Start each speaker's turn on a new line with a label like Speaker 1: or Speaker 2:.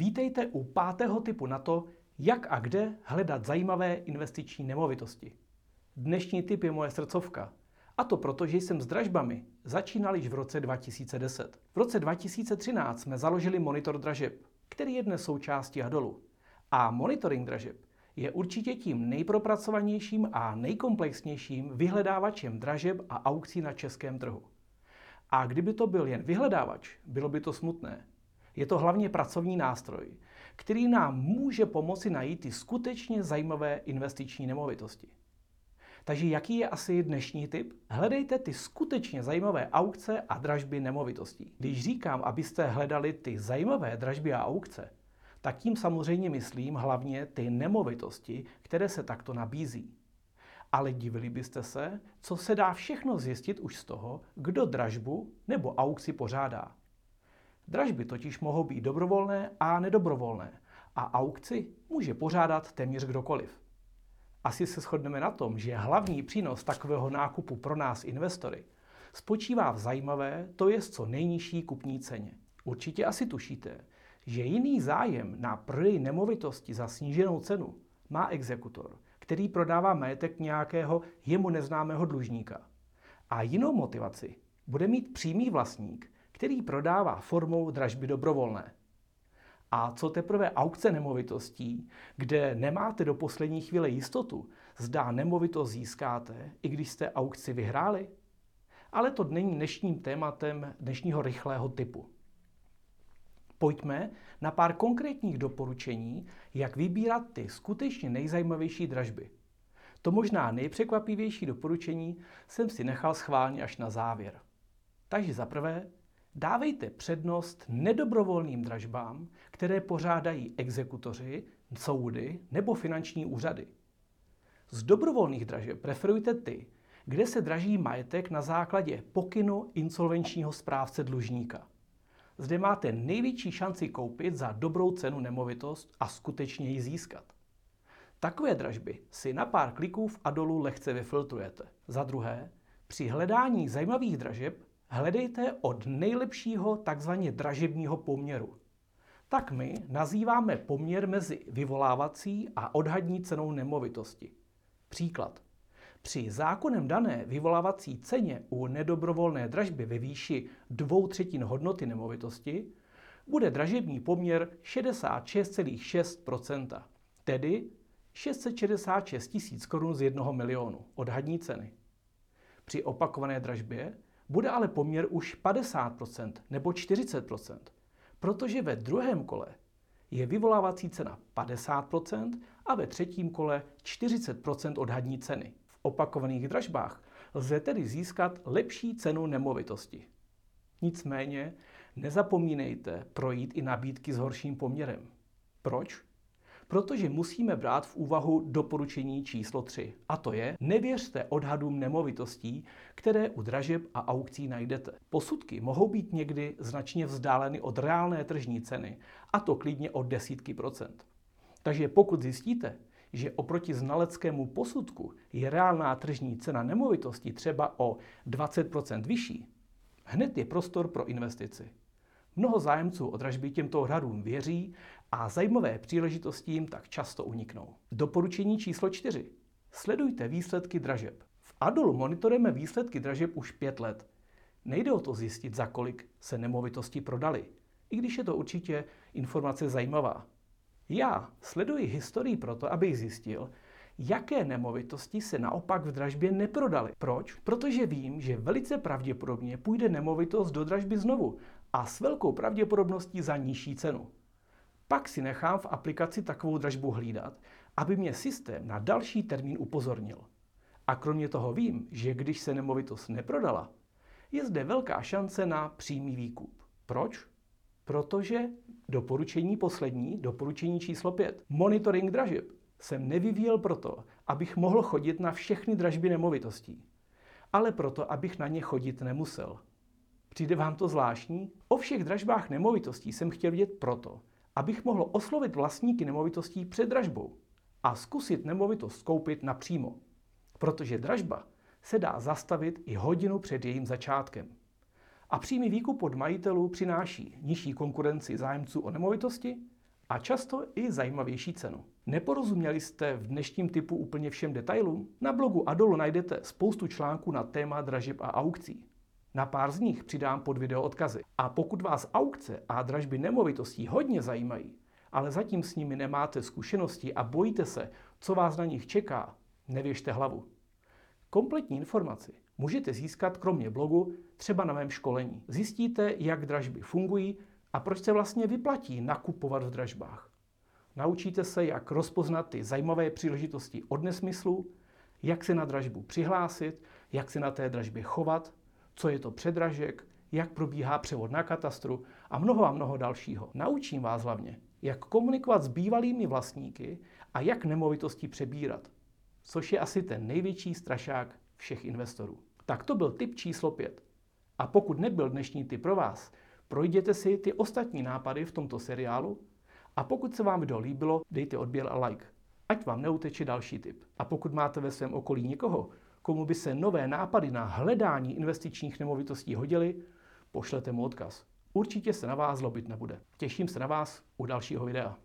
Speaker 1: Vítejte u pátého typu na to, jak a kde hledat zajímavé investiční nemovitosti. Dnešní typ je moje srdcovka. A to proto, že jsem s dražbami začínal již v roce 2010. V roce 2013 jsme založili monitor dražeb, který je dnes součástí Adolu. A monitoring dražeb je určitě tím nejpropracovanějším a nejkomplexnějším vyhledávačem dražeb a aukcí na českém trhu. A kdyby to byl jen vyhledávač, bylo by to smutné. Je to hlavně pracovní nástroj, který nám může pomoci najít ty skutečně zajímavé investiční nemovitosti. Takže jaký je asi dnešní tip? Hledejte ty skutečně zajímavé aukce a dražby nemovitostí. Když říkám, abyste hledali ty zajímavé dražby a aukce, tak tím samozřejmě myslím hlavně ty nemovitosti, které se takto nabízí. Ale divili byste se, co se dá všechno zjistit už z toho, kdo dražbu nebo aukci pořádá. Dražby totiž mohou být dobrovolné a nedobrovolné a aukci může pořádat téměř kdokoliv. Asi se shodneme na tom, že hlavní přínos takového nákupu pro nás investory spočívá v zajímavé, to je co nejnižší kupní ceně. Určitě asi tušíte, že jiný zájem na prodej nemovitosti za sníženou cenu má exekutor, který prodává majetek nějakého jemu neznámého dlužníka. A jinou motivaci bude mít přímý vlastník, který prodává formou dražby dobrovolné. A co teprve aukce nemovitostí, kde nemáte do poslední chvíle jistotu, zdá nemovitost získáte, i když jste aukci vyhráli? Ale to není dnešním tématem dnešního rychlého typu. Pojďme na pár konkrétních doporučení, jak vybírat ty skutečně nejzajímavější dražby. To možná nejpřekvapivější doporučení jsem si nechal schválně až na závěr. Takže za prvé, dávejte přednost nedobrovolným dražbám, které pořádají exekutoři, soudy nebo finanční úřady. Z dobrovolných dražeb preferujte ty, kde se draží majetek na základě pokynu insolvenčního správce dlužníka. Zde máte největší šanci koupit za dobrou cenu nemovitost a skutečně ji získat. Takové dražby si na pár kliků v Adolu lehce vyfiltrujete. Za druhé, při hledání zajímavých dražeb hledejte od nejlepšího takzvaně dražebního poměru. Tak my nazýváme poměr mezi vyvolávací a odhadní cenou nemovitosti. Příklad. Při zákonem dané vyvolávací ceně u nedobrovolné dražby ve výši dvou třetin hodnoty nemovitosti bude dražební poměr 66,6% tedy 666 tisíc korun z jednoho milionu odhadní ceny. Při opakované dražbě bude ale poměr už 50% nebo 40% protože ve druhém kole je vyvolávací cena 50% a ve třetím kole 40% odhadní ceny opakovaných dražbách lze tedy získat lepší cenu nemovitosti. Nicméně nezapomínejte projít i nabídky s horším poměrem. Proč? Protože musíme brát v úvahu doporučení číslo 3. A to je, nevěřte odhadům nemovitostí, které u dražeb a aukcí najdete. Posudky mohou být někdy značně vzdáleny od reálné tržní ceny, a to klidně od desítky procent. Takže pokud zjistíte, že oproti znaleckému posudku je reálná tržní cena nemovitosti třeba o 20% vyšší, hned je prostor pro investici. Mnoho zájemců o dražby těmto odhadům věří a zajímavé příležitosti jim tak často uniknou. Doporučení číslo 4. Sledujte výsledky dražeb. V Adolu monitorujeme výsledky dražeb už pět let. Nejde o to zjistit, za kolik se nemovitosti prodali, i když je to určitě informace zajímavá. Já sleduji historii proto, abych zjistil, jaké nemovitosti se naopak v dražbě neprodaly. Proč? Protože vím, že velice pravděpodobně půjde nemovitost do dražby znovu a s velkou pravděpodobností za nižší cenu. Pak si nechám v aplikaci takovou dražbu hlídat, aby mě systém na další termín upozornil. A kromě toho vím, že když se nemovitost neprodala, je zde velká šance na přímý výkup. Proč? Protože doporučení poslední, doporučení číslo 5, monitoring dražeb, jsem nevyvíjel proto, abych mohl chodit na všechny dražby nemovitostí, ale proto, abych na ně chodit nemusel. Přijde vám to zvláštní? O všech dražbách nemovitostí jsem chtěl vědět proto, abych mohl oslovit vlastníky nemovitostí před dražbou a zkusit nemovitost koupit napřímo. Protože dražba se dá zastavit i hodinu před jejím začátkem. A přímý výkup od majitelů přináší nižší konkurenci zájemců o nemovitosti a často i zajímavější cenu. Neporozuměli jste v dnešním typu úplně všem detailům? Na blogu Adolu najdete spoustu článků na téma dražeb a aukcí. Na pár z nich přidám pod video odkazy. A pokud vás aukce a dražby nemovitostí hodně zajímají, ale zatím s nimi nemáte zkušenosti a bojíte se, co vás na nich čeká, nevěžte hlavu. Kompletní informaci můžete získat kromě blogu třeba na mém školení. Zjistíte, jak dražby fungují a proč se vlastně vyplatí nakupovat v dražbách. Naučíte se, jak rozpoznat ty zajímavé příležitosti od nesmyslu, jak se na dražbu přihlásit, jak se na té dražbě chovat, co je to předražek, jak probíhá převod na katastru a mnoho a mnoho dalšího. Naučím vás hlavně, jak komunikovat s bývalými vlastníky a jak nemovitosti přebírat, což je asi ten největší strašák všech investorů. Tak to byl tip číslo 5. A pokud nebyl dnešní tip pro vás, projděte si ty ostatní nápady v tomto seriálu a pokud se vám video líbilo, dejte odběr a like, ať vám neuteče další tip. A pokud máte ve svém okolí někoho, komu by se nové nápady na hledání investičních nemovitostí hodily, pošlete mu odkaz. Určitě se na vás zlobit nebude. Těším se na vás u dalšího videa.